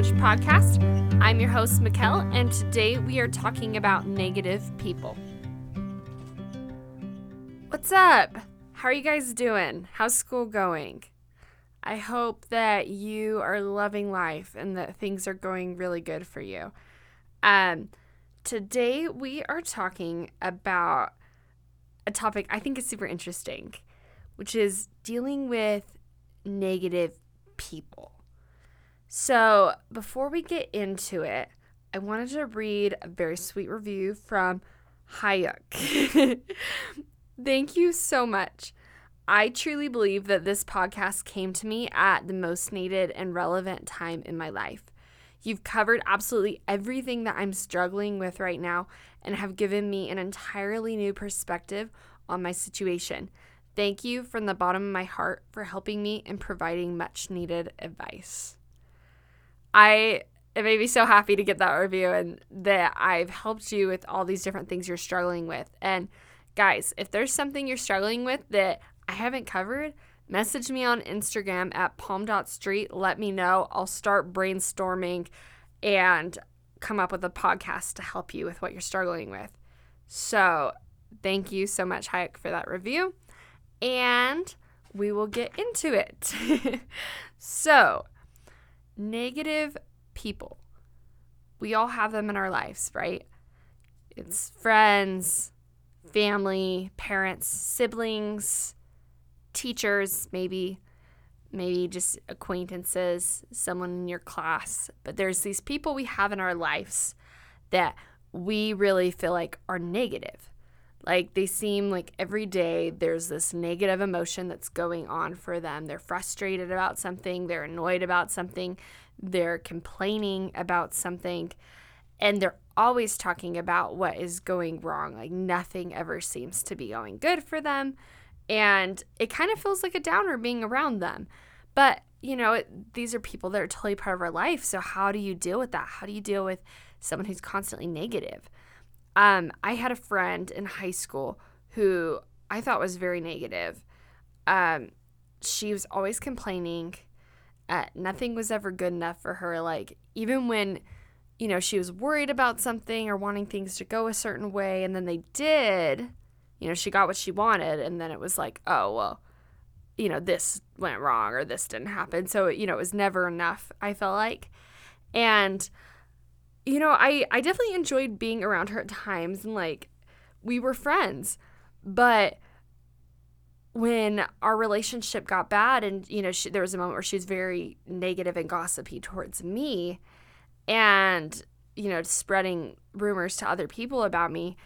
Coach podcast. I'm your host, Mikkel, and today we are talking about negative people. What's up? How are you guys doing? How's school going? I hope that you are loving life and that things are going really good for you. Um, today we are talking about a topic I think is super interesting, which is dealing with negative people. So, before we get into it, I wanted to read a very sweet review from Hayuk. Thank you so much. I truly believe that this podcast came to me at the most needed and relevant time in my life. You've covered absolutely everything that I'm struggling with right now and have given me an entirely new perspective on my situation. Thank you from the bottom of my heart for helping me and providing much needed advice. I it made me so happy to get that review and that I've helped you with all these different things you're struggling with. And guys, if there's something you're struggling with that I haven't covered, message me on Instagram at palm.street. Let me know. I'll start brainstorming and come up with a podcast to help you with what you're struggling with. So, thank you so much, Hayek, for that review. And we will get into it. so, negative people. We all have them in our lives, right? It's friends, family, parents, siblings, teachers, maybe, maybe just acquaintances, someone in your class. But there's these people we have in our lives that we really feel like are negative. Like they seem like every day there's this negative emotion that's going on for them. They're frustrated about something, they're annoyed about something, they're complaining about something, and they're always talking about what is going wrong. Like nothing ever seems to be going good for them. And it kind of feels like a downer being around them. But, you know, it, these are people that are totally part of our life. So, how do you deal with that? How do you deal with someone who's constantly negative? Um, I had a friend in high school who I thought was very negative. Um, she was always complaining. Uh, nothing was ever good enough for her. Like, even when, you know, she was worried about something or wanting things to go a certain way, and then they did, you know, she got what she wanted, and then it was like, oh, well, you know, this went wrong or this didn't happen. So, you know, it was never enough, I felt like. And, you know, I, I definitely enjoyed being around her at times and like we were friends. But when our relationship got bad and, you know, she, there was a moment where she was very negative and gossipy towards me and, you know, spreading rumors to other people about me.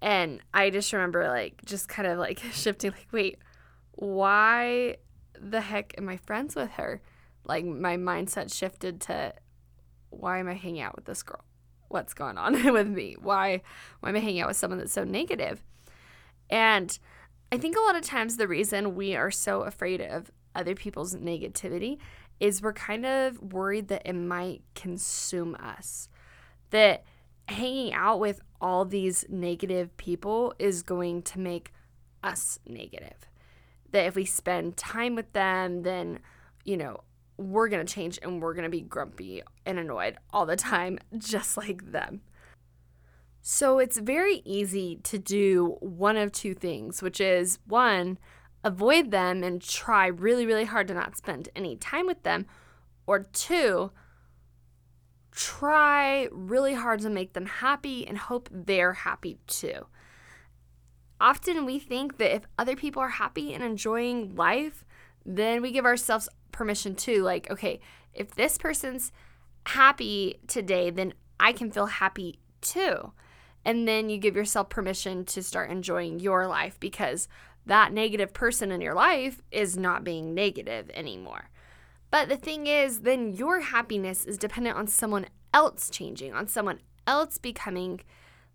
And I just remember like just kind of like shifting, like, wait, why the heck am I friends with her? Like my mindset shifted to why am I hanging out with this girl? What's going on with me? Why why am I hanging out with someone that's so negative? And I think a lot of times the reason we are so afraid of other people's negativity is we're kind of worried that it might consume us. That hanging out with all these negative people is going to make us negative. That if we spend time with them, then, you know, we're going to change and we're going to be grumpy and annoyed all the time, just like them. So it's very easy to do one of two things, which is one, avoid them and try really, really hard to not spend any time with them, or two, try really hard to make them happy and hope they're happy too. Often we think that if other people are happy and enjoying life, then we give ourselves permission to Like, okay, if this person's happy today, then I can feel happy too. And then you give yourself permission to start enjoying your life because that negative person in your life is not being negative anymore. But the thing is, then your happiness is dependent on someone else changing, on someone else becoming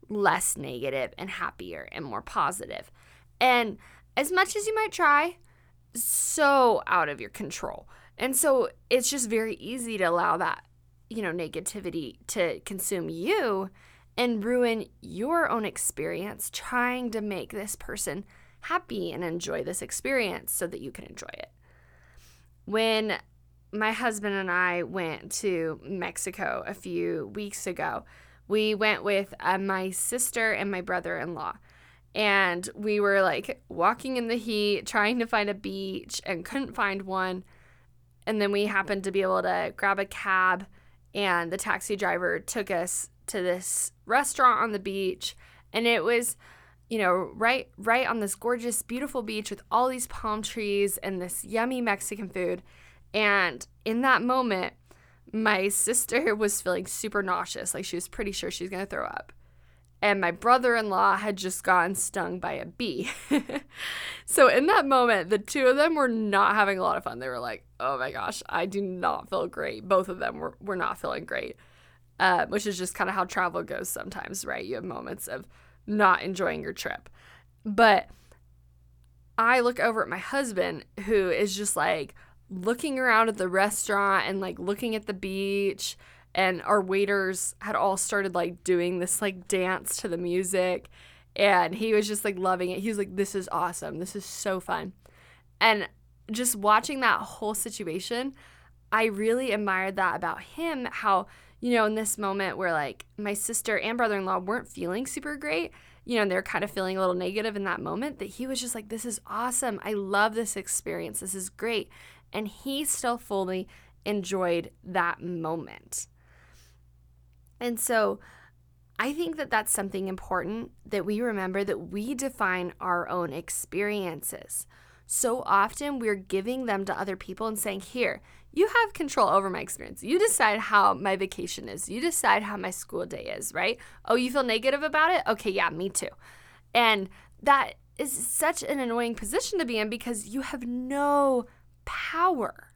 less negative and happier and more positive. And as much as you might try, so out of your control. And so it's just very easy to allow that, you know, negativity to consume you and ruin your own experience trying to make this person happy and enjoy this experience so that you can enjoy it. When my husband and I went to Mexico a few weeks ago. We went with uh, my sister and my brother in law. And we were like walking in the heat, trying to find a beach, and couldn't find one. And then we happened to be able to grab a cab, and the taxi driver took us to this restaurant on the beach. And it was you know, right right on this gorgeous, beautiful beach with all these palm trees and this yummy Mexican food. And in that moment, my sister was feeling super nauseous, like she was pretty sure she was going to throw up. And my brother in law had just gotten stung by a bee. so, in that moment, the two of them were not having a lot of fun. They were like, oh my gosh, I do not feel great. Both of them were, were not feeling great, uh, which is just kind of how travel goes sometimes, right? You have moments of not enjoying your trip. But I look over at my husband, who is just like, looking around at the restaurant and like looking at the beach and our waiters had all started like doing this like dance to the music and he was just like loving it. He was like this is awesome. This is so fun. And just watching that whole situation, I really admired that about him how you know in this moment where like my sister and brother-in-law weren't feeling super great, you know, they're kind of feeling a little negative in that moment that he was just like this is awesome. I love this experience. This is great and he still fully enjoyed that moment. And so I think that that's something important that we remember that we define our own experiences. So often we're giving them to other people and saying, Here, you have control over my experience. You decide how my vacation is. You decide how my school day is, right? Oh, you feel negative about it? Okay, yeah, me too. And that is such an annoying position to be in because you have no power.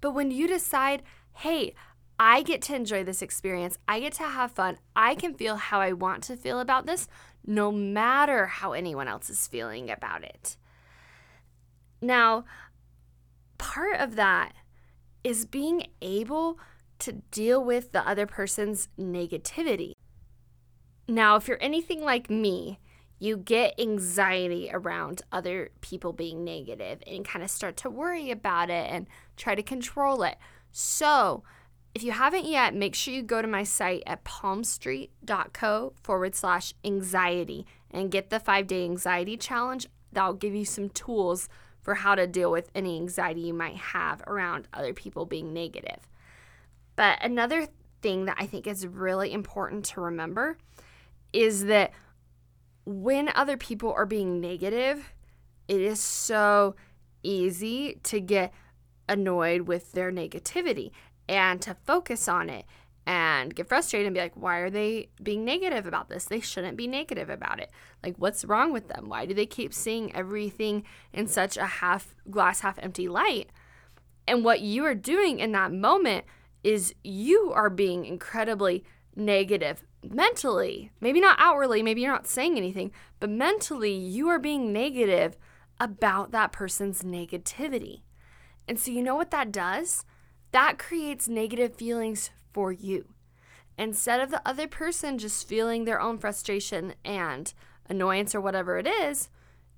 But when you decide, hey, I get to enjoy this experience, I get to have fun, I can feel how I want to feel about this, no matter how anyone else is feeling about it. Now, part of that is being able to deal with the other person's negativity. Now, if you're anything like me, you get anxiety around other people being negative and kind of start to worry about it and try to control it. So, if you haven't yet, make sure you go to my site at palmstreet.co forward slash anxiety and get the five day anxiety challenge. That'll give you some tools for how to deal with any anxiety you might have around other people being negative. But another thing that I think is really important to remember is that when other people are being negative, it is so easy to get annoyed with their negativity and to focus on it and get frustrated and be like, why are they being negative about this? They shouldn't be negative about it. Like, what's wrong with them? Why do they keep seeing everything in such a half glass, half empty light? And what you are doing in that moment is you are being incredibly negative mentally, maybe not outwardly, maybe you're not saying anything, but mentally, you are being negative about that person's negativity. And so, you know what that does? That creates negative feelings for you. Instead of the other person just feeling their own frustration and annoyance or whatever it is,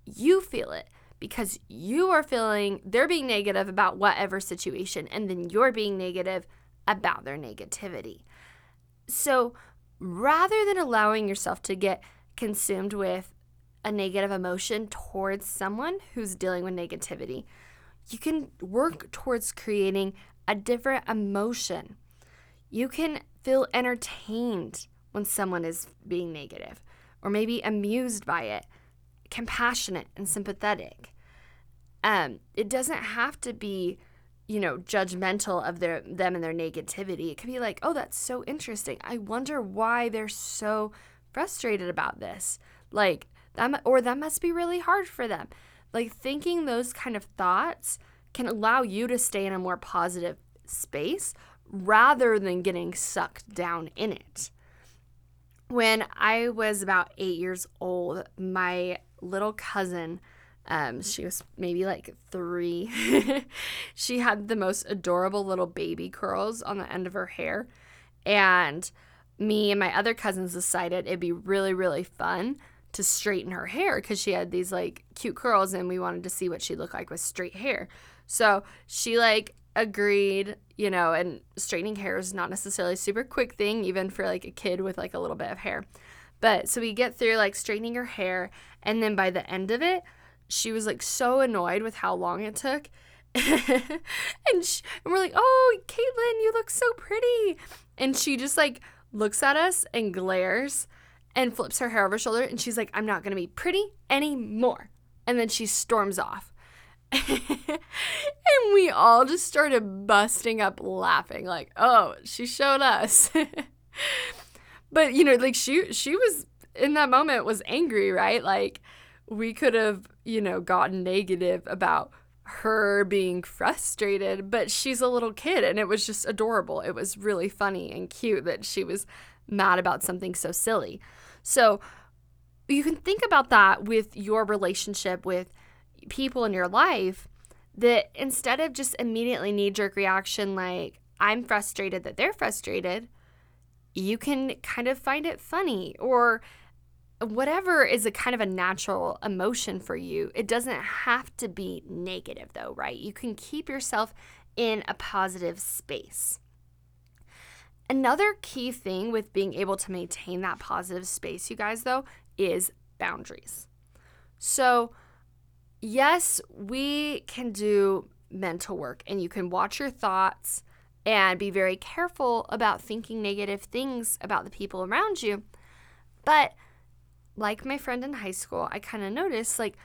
you feel it because you are feeling they're being negative about whatever situation, and then you're being negative about their negativity. So, rather than allowing yourself to get consumed with a negative emotion towards someone who's dealing with negativity, you can work towards creating a different emotion. You can feel entertained when someone is being negative, or maybe amused by it, compassionate and sympathetic. Um, it doesn't have to be you know, judgmental of their them and their negativity. It could be like, "Oh, that's so interesting. I wonder why they're so frustrated about this." Like, that or that must be really hard for them. Like thinking those kind of thoughts can allow you to stay in a more positive space rather than getting sucked down in it. When I was about 8 years old, my little cousin um, she was maybe like three. she had the most adorable little baby curls on the end of her hair. And me and my other cousins decided it'd be really, really fun to straighten her hair because she had these like cute curls and we wanted to see what she looked like with straight hair. So she like agreed, you know, and straightening hair is not necessarily a super quick thing, even for like a kid with like a little bit of hair. But so we get through like straightening her hair, and then by the end of it, she was like so annoyed with how long it took. and, she, and we're like, oh, Caitlin, you look so pretty. And she just like looks at us and glares and flips her hair over her shoulder. And she's like, I'm not going to be pretty anymore. And then she storms off. and we all just started busting up laughing, like, oh, she showed us. but you know, like she she was in that moment was angry, right? Like we could have, you know, gotten negative about her being frustrated, but she's a little kid and it was just adorable. It was really funny and cute that she was mad about something so silly. So you can think about that with your relationship with people in your life that instead of just immediately knee jerk reaction like, I'm frustrated that they're frustrated, you can kind of find it funny or whatever is a kind of a natural emotion for you, it doesn't have to be negative though, right? You can keep yourself in a positive space. Another key thing with being able to maintain that positive space, you guys, though, is boundaries. So, yes, we can do mental work and you can watch your thoughts and be very careful about thinking negative things about the people around you. But like my friend in high school, I kind of noticed like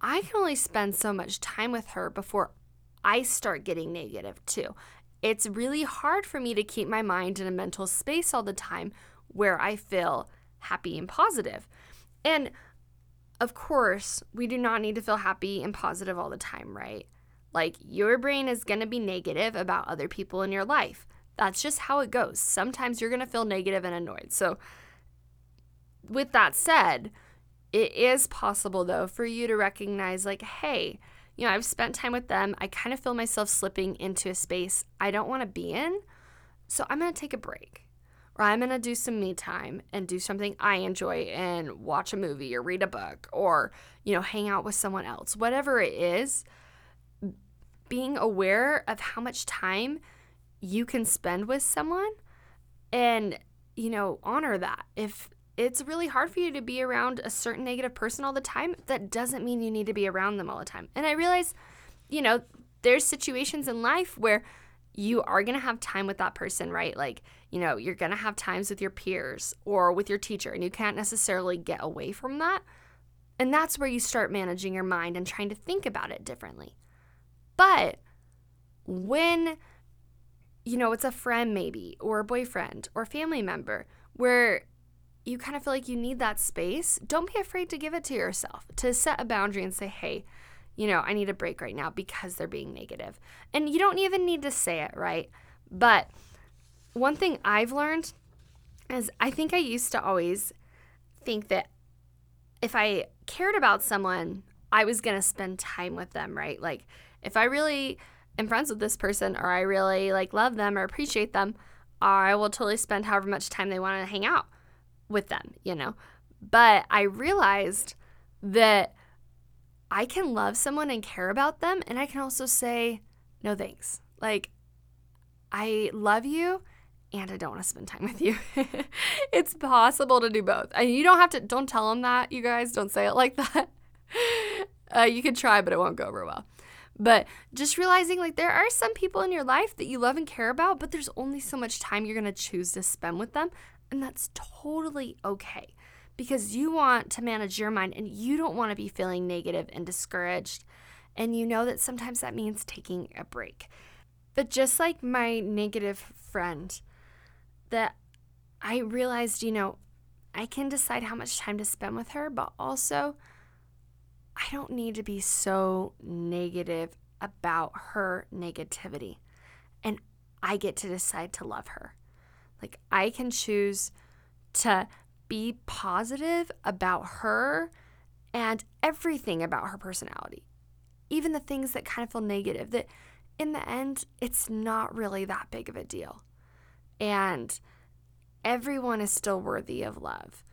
I can only spend so much time with her before I start getting negative too. It's really hard for me to keep my mind in a mental space all the time where I feel happy and positive. And of course, we do not need to feel happy and positive all the time, right? Like your brain is going to be negative about other people in your life. That's just how it goes. Sometimes you're going to feel negative and annoyed. So with that said, it is possible though for you to recognize, like, hey, you know, I've spent time with them. I kind of feel myself slipping into a space I don't want to be in. So I'm going to take a break. Or I'm going to do some me time and do something I enjoy and watch a movie or read a book or, you know, hang out with someone else. Whatever it is, being aware of how much time you can spend with someone and, you know, honor that. If it's really hard for you to be around a certain negative person all the time, that doesn't mean you need to be around them all the time. And I realize, you know, there's situations in life where you are going to have time with that person, right? Like, you know, you're going to have times with your peers or with your teacher, and you can't necessarily get away from that. And that's where you start managing your mind and trying to think about it differently. But when, you know, it's a friend maybe, or a boyfriend, or family member, where you kind of feel like you need that space, don't be afraid to give it to yourself, to set a boundary and say, hey, you know, I need a break right now because they're being negative. And you don't even need to say it, right? But one thing I've learned is I think I used to always think that if I cared about someone, I was going to spend time with them, right? Like if I really am friends with this person or I really like love them or appreciate them, I will totally spend however much time they want to hang out with them, you know. But I realized that I can love someone and care about them, and I can also say, no thanks. Like, I love you and I don't want to spend time with you. it's possible to do both. And you don't have to, don't tell them that, you guys. Don't say it like that. Uh, you can try, but it won't go over well. But just realizing like there are some people in your life that you love and care about, but there's only so much time you're going to choose to spend with them. And that's totally okay because you want to manage your mind and you don't want to be feeling negative and discouraged. And you know that sometimes that means taking a break. But just like my negative friend, that I realized, you know, I can decide how much time to spend with her, but also I don't need to be so negative about her negativity. And I get to decide to love her. Like, I can choose to be positive about her and everything about her personality, even the things that kind of feel negative, that in the end, it's not really that big of a deal. And everyone is still worthy of love,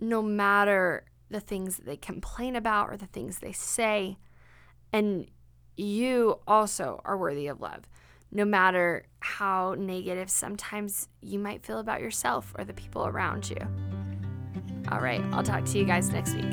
no matter the things that they complain about or the things they say. And you also are worthy of love. no matter how negative sometimes you might feel about yourself or the people around you. All right, I'll talk to you guys next week.